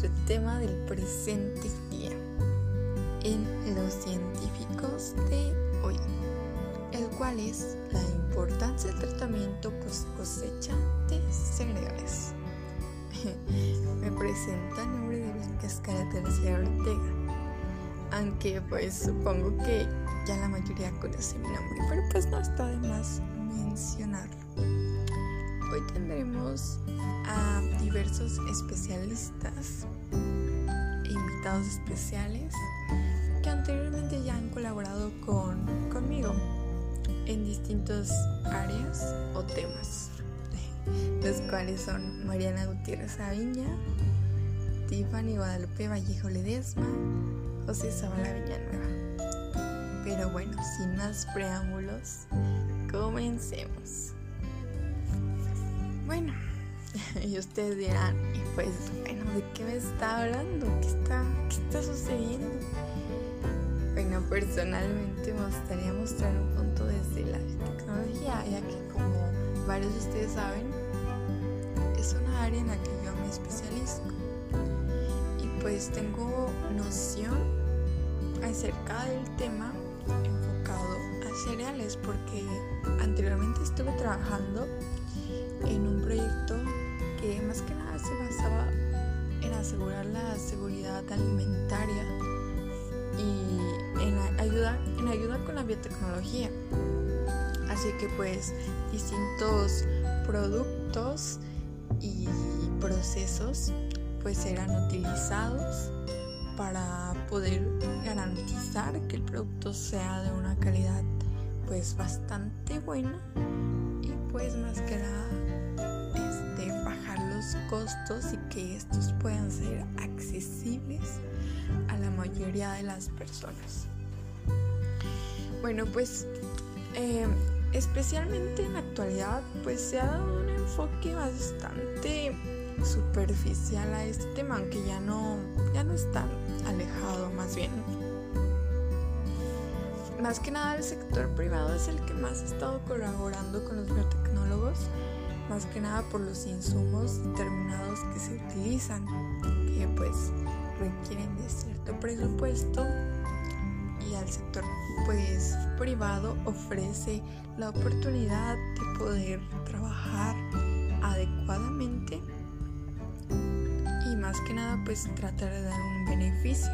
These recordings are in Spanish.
nuestro tema del presente día en los científicos de hoy, el cual es la importancia del tratamiento post cosecha de cereales. Me presenta el nombre de Blanca Escala Tercera Ortega, aunque pues supongo que ya la mayoría conoce mi nombre, pero pues no está de más mencionarlo. Hoy tendremos a diversos especialistas, invitados especiales, que anteriormente ya han colaborado con, conmigo en distintas áreas o temas, los cuales son Mariana Gutiérrez Aviña, Tiffany Guadalupe Vallejo Ledesma, José Zavala Villanueva. Pero bueno, sin más preámbulos, comencemos. Bueno, y ustedes dirán, y pues, bueno, ¿de qué me está hablando? ¿Qué está, qué está sucediendo? Bueno, personalmente me gustaría mostrar un punto desde la tecnología, ya que como varios de ustedes saben, es una área en la que yo me especializo. Y pues tengo noción acerca del tema enfocado a cereales, porque anteriormente estuve trabajando en un proyecto que más que nada se basaba en asegurar la seguridad alimentaria y en ayuda, en ayuda con la biotecnología. Así que pues distintos productos y procesos pues eran utilizados para poder garantizar que el producto sea de una calidad pues bastante buena y pues más que nada costos y que estos puedan ser accesibles a la mayoría de las personas. Bueno, pues eh, especialmente en la actualidad, pues se ha dado un enfoque bastante superficial a este tema, aunque ya no, ya no está alejado más bien. Más que nada el sector privado es el que más ha estado colaborando con los biotecnólogos más que nada por los insumos determinados que se utilizan, que pues requieren de cierto presupuesto y al sector pues privado ofrece la oportunidad de poder trabajar adecuadamente y más que nada pues tratar de dar un beneficio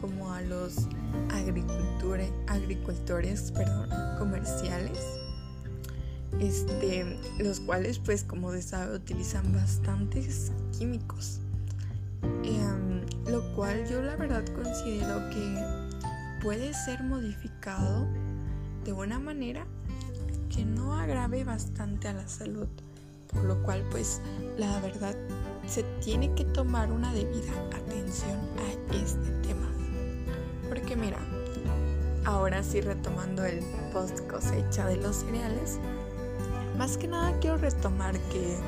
como a los agricultores, agricultores perdón, comerciales este, los cuales pues como se sabe utilizan bastantes químicos. Em, lo cual yo la verdad considero que puede ser modificado de buena manera que no agrave bastante a la salud. Por lo cual pues la verdad se tiene que tomar una debida atención a este tema. Porque mira, ahora sí retomando el post cosecha de los cereales, más que nada quiero retomar que,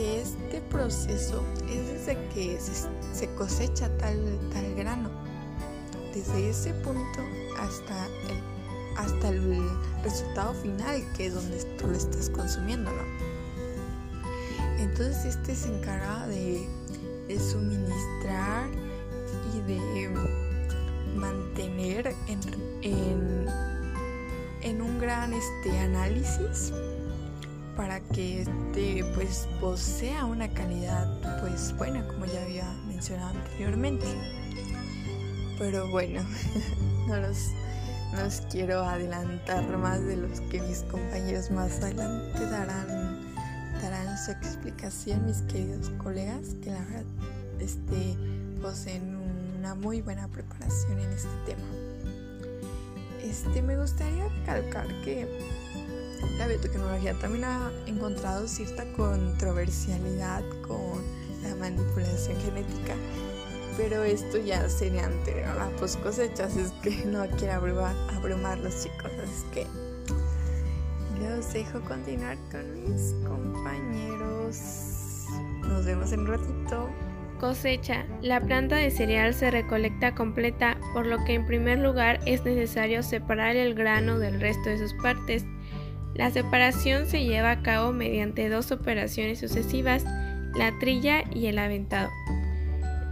este proceso es desde que se, cosecha tal, tal grano. Desde ese punto hasta el, hasta el resultado final, que es donde tú lo estás consumiendo, Entonces este se encarga de, suministrar y de mantener en, en, un gran este, análisis para que este pues posea una calidad pues buena como ya había mencionado anteriormente. Pero bueno no los, quiero adelantar más de los que mis compañeros más adelante darán darán su explicación mis queridos colegas que la verdad este poseen una muy buena preparación en este tema. Este me gustaría recalcar que la biotecnología también ha encontrado cierta controversialidad con la manipulación genética, pero esto ya sería anterior a la post cosechas, es que no quiero abrumar, abrumar los chicos, es que los dejo continuar con mis compañeros. Nos vemos en un ratito. Cosecha. La planta de cereal se recolecta completa, por lo que en primer lugar es necesario separar el grano del resto de sus partes. La separación se lleva a cabo mediante dos operaciones sucesivas, la trilla y el aventado.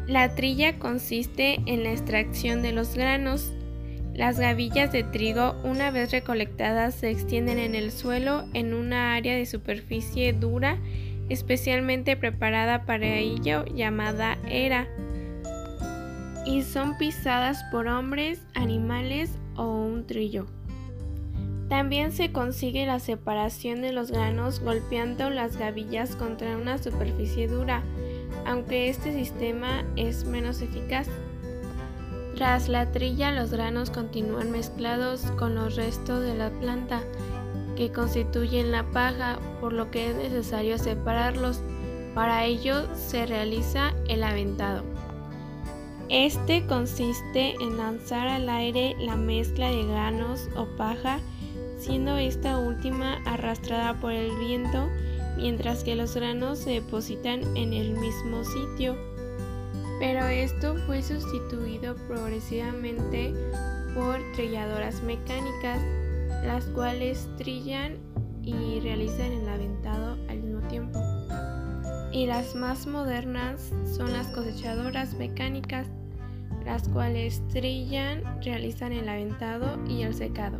La trilla consiste en la extracción de los granos. Las gavillas de trigo, una vez recolectadas, se extienden en el suelo en una área de superficie dura especialmente preparada para ello llamada era, y son pisadas por hombres, animales o un trillo. También se consigue la separación de los granos golpeando las gavillas contra una superficie dura, aunque este sistema es menos eficaz. Tras la trilla los granos continúan mezclados con los restos de la planta, que constituyen la paja, por lo que es necesario separarlos. Para ello se realiza el aventado. Este consiste en lanzar al aire la mezcla de granos o paja, siendo esta última arrastrada por el viento, mientras que los granos se depositan en el mismo sitio. Pero esto fue sustituido progresivamente por trilladoras mecánicas las cuales trillan y realizan el aventado al mismo tiempo. Y las más modernas son las cosechadoras mecánicas, las cuales trillan, realizan el aventado y el secado.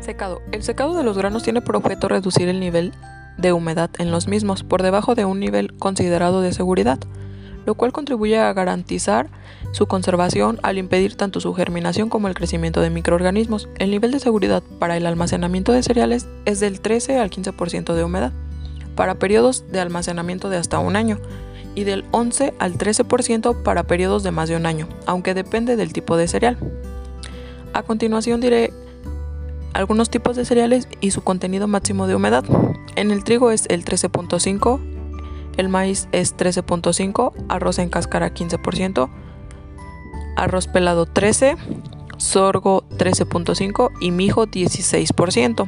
Secado. El secado de los granos tiene por objeto reducir el nivel de humedad en los mismos por debajo de un nivel considerado de seguridad lo cual contribuye a garantizar su conservación al impedir tanto su germinación como el crecimiento de microorganismos. El nivel de seguridad para el almacenamiento de cereales es del 13 al 15% de humedad, para periodos de almacenamiento de hasta un año, y del 11 al 13% para periodos de más de un año, aunque depende del tipo de cereal. A continuación diré algunos tipos de cereales y su contenido máximo de humedad. En el trigo es el 13.5, el maíz es 13.5, arroz en cáscara 15%, arroz pelado 13, sorgo 13.5 y mijo 16%.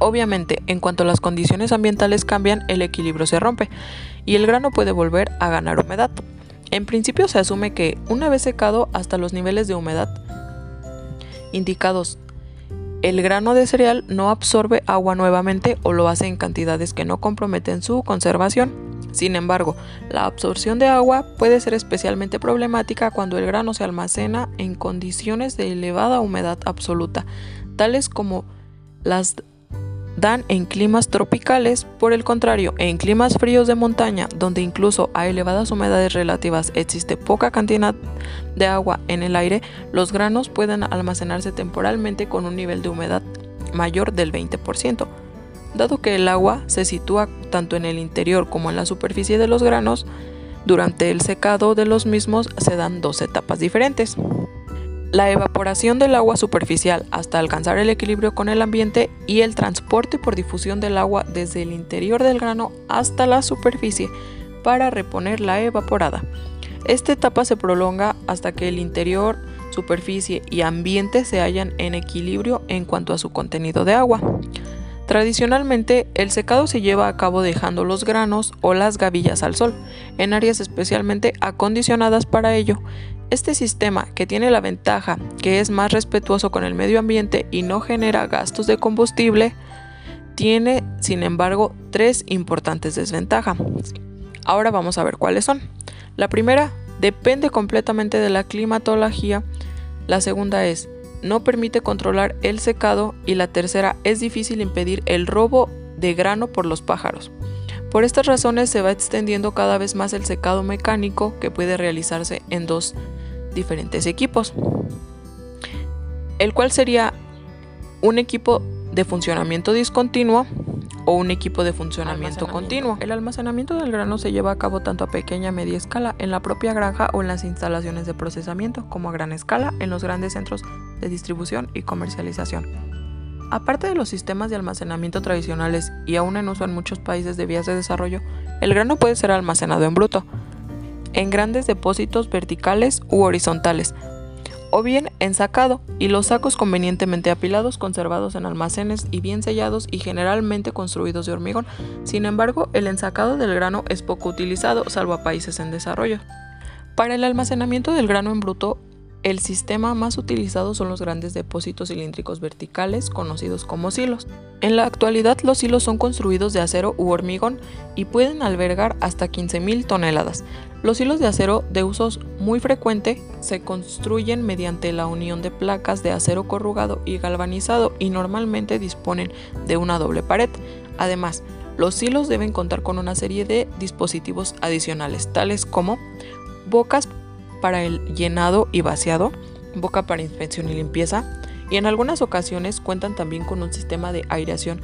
Obviamente, en cuanto las condiciones ambientales cambian, el equilibrio se rompe y el grano puede volver a ganar humedad. En principio se asume que, una vez secado hasta los niveles de humedad indicados, el grano de cereal no absorbe agua nuevamente o lo hace en cantidades que no comprometen su conservación. Sin embargo, la absorción de agua puede ser especialmente problemática cuando el grano se almacena en condiciones de elevada humedad absoluta, tales como las dan en climas tropicales, por el contrario, en climas fríos de montaña, donde incluso a elevadas humedades relativas existe poca cantidad de agua en el aire, los granos pueden almacenarse temporalmente con un nivel de humedad mayor del 20%. Dado que el agua se sitúa tanto en el interior como en la superficie de los granos, durante el secado de los mismos se dan dos etapas diferentes. La evaporación del agua superficial hasta alcanzar el equilibrio con el ambiente y el transporte por difusión del agua desde el interior del grano hasta la superficie para reponer la evaporada. Esta etapa se prolonga hasta que el interior, superficie y ambiente se hallan en equilibrio en cuanto a su contenido de agua. Tradicionalmente, el secado se lleva a cabo dejando los granos o las gavillas al sol, en áreas especialmente acondicionadas para ello. Este sistema, que tiene la ventaja que es más respetuoso con el medio ambiente y no genera gastos de combustible, tiene, sin embargo, tres importantes desventajas. Ahora vamos a ver cuáles son. La primera depende completamente de la climatología. La segunda es no permite controlar el secado y la tercera es difícil impedir el robo de grano por los pájaros. Por estas razones se va extendiendo cada vez más el secado mecánico que puede realizarse en dos diferentes equipos, el cual sería un equipo de funcionamiento discontinuo o un equipo de funcionamiento continuo. El almacenamiento del grano se lleva a cabo tanto a pequeña y media escala en la propia granja o en las instalaciones de procesamiento, como a gran escala en los grandes centros de distribución y comercialización. Aparte de los sistemas de almacenamiento tradicionales y aún en uso en muchos países de vías de desarrollo, el grano puede ser almacenado en bruto, en grandes depósitos verticales u horizontales, o bien ensacado y los sacos convenientemente apilados, conservados en almacenes y bien sellados y generalmente construidos de hormigón. Sin embargo, el ensacado del grano es poco utilizado, salvo a países en desarrollo. Para el almacenamiento del grano en bruto, el sistema más utilizado son los grandes depósitos cilíndricos verticales, conocidos como silos. En la actualidad los silos son construidos de acero u hormigón y pueden albergar hasta 15.000 toneladas. Los hilos de acero de usos muy frecuente se construyen mediante la unión de placas de acero corrugado y galvanizado y normalmente disponen de una doble pared. Además, los hilos deben contar con una serie de dispositivos adicionales, tales como bocas para el llenado y vaciado, boca para inspección y limpieza, y en algunas ocasiones cuentan también con un sistema de aireación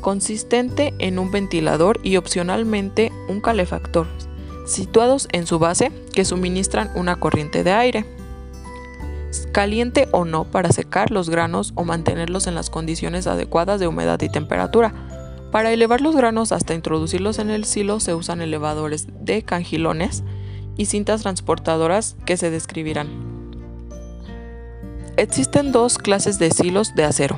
consistente en un ventilador y opcionalmente un calefactor, situados en su base que suministran una corriente de aire, caliente o no para secar los granos o mantenerlos en las condiciones adecuadas de humedad y temperatura. Para elevar los granos hasta introducirlos en el silo se usan elevadores de cangilones y cintas transportadoras que se describirán. Existen dos clases de silos de acero,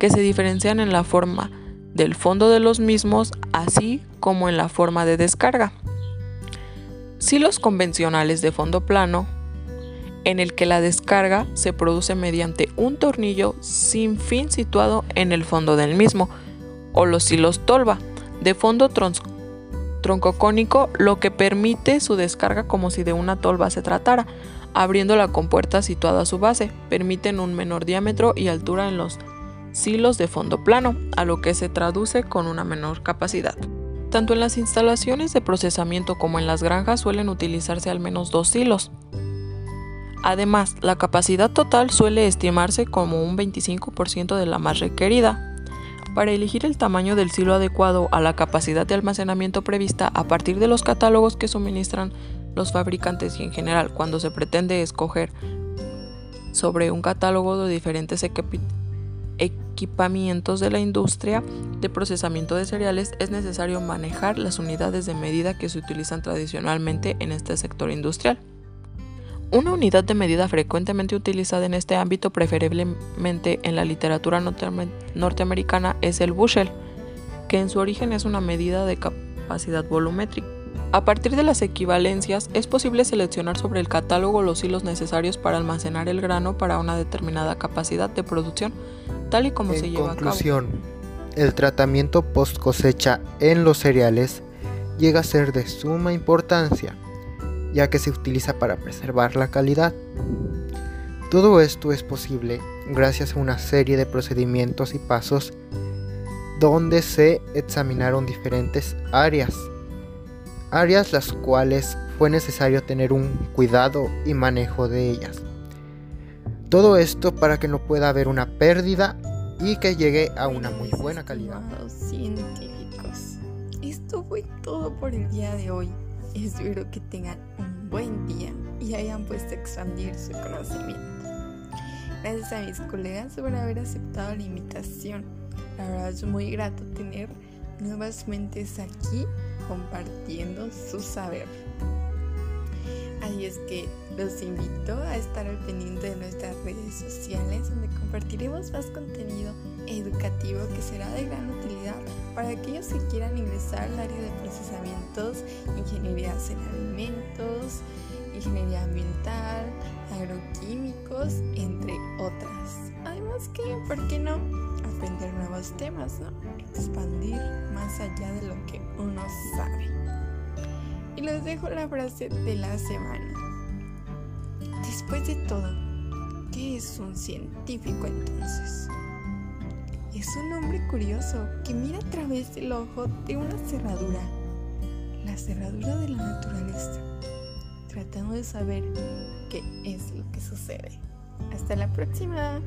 que se diferencian en la forma del fondo de los mismos, así como en la forma de descarga. Silos convencionales de fondo plano, en el que la descarga se produce mediante un tornillo sin fin situado en el fondo del mismo, o los silos tolva, de fondo troncocónico, lo que permite su descarga como si de una tolva se tratara, abriendo la compuerta situada a su base, permiten un menor diámetro y altura en los silos de fondo plano, a lo que se traduce con una menor capacidad. Tanto en las instalaciones de procesamiento como en las granjas suelen utilizarse al menos dos silos. Además, la capacidad total suele estimarse como un 25% de la más requerida. Para elegir el tamaño del silo adecuado a la capacidad de almacenamiento prevista a partir de los catálogos que suministran los fabricantes y en general cuando se pretende escoger sobre un catálogo de diferentes equipamientos de la industria de procesamiento de cereales es necesario manejar las unidades de medida que se utilizan tradicionalmente en este sector industrial. Una unidad de medida frecuentemente utilizada en este ámbito, preferiblemente en la literatura norteamericana, es el bushel, que en su origen es una medida de capacidad volumétrica. A partir de las equivalencias, es posible seleccionar sobre el catálogo los hilos necesarios para almacenar el grano para una determinada capacidad de producción tal y como se lleva a cabo. El tratamiento post cosecha en los cereales llega a ser de suma importancia, ya que se utiliza para preservar la calidad. Todo esto es posible gracias a una serie de procedimientos y pasos donde se examinaron diferentes áreas, áreas las cuales fue necesario tener un cuidado y manejo de ellas. Todo esto para que no pueda haber una pérdida y que llegue a una muy buena calidad. científicos, esto fue todo por el día de hoy. Espero que tengan un buen día y hayan puesto a expandir su conocimiento. Gracias a mis colegas por haber aceptado la invitación. La verdad es muy grato tener nuevas mentes aquí compartiendo su saber. Así es que los invito a estar al pendiente de nuestras redes sociales donde compartiremos más contenido educativo que será de gran utilidad para aquellos que quieran ingresar al área de procesamientos, ingenierías en alimentos, ingeniería ambiental, agroquímicos, entre otras. Además que, ¿por qué no? Aprender nuevos temas, ¿no? Expandir más allá de lo que uno sabe. Y les dejo la frase de la semana. Después de todo, ¿qué es un científico entonces? Es un hombre curioso que mira a través del ojo de una cerradura, la cerradura de la naturaleza, tratando de saber qué es lo que sucede. Hasta la próxima.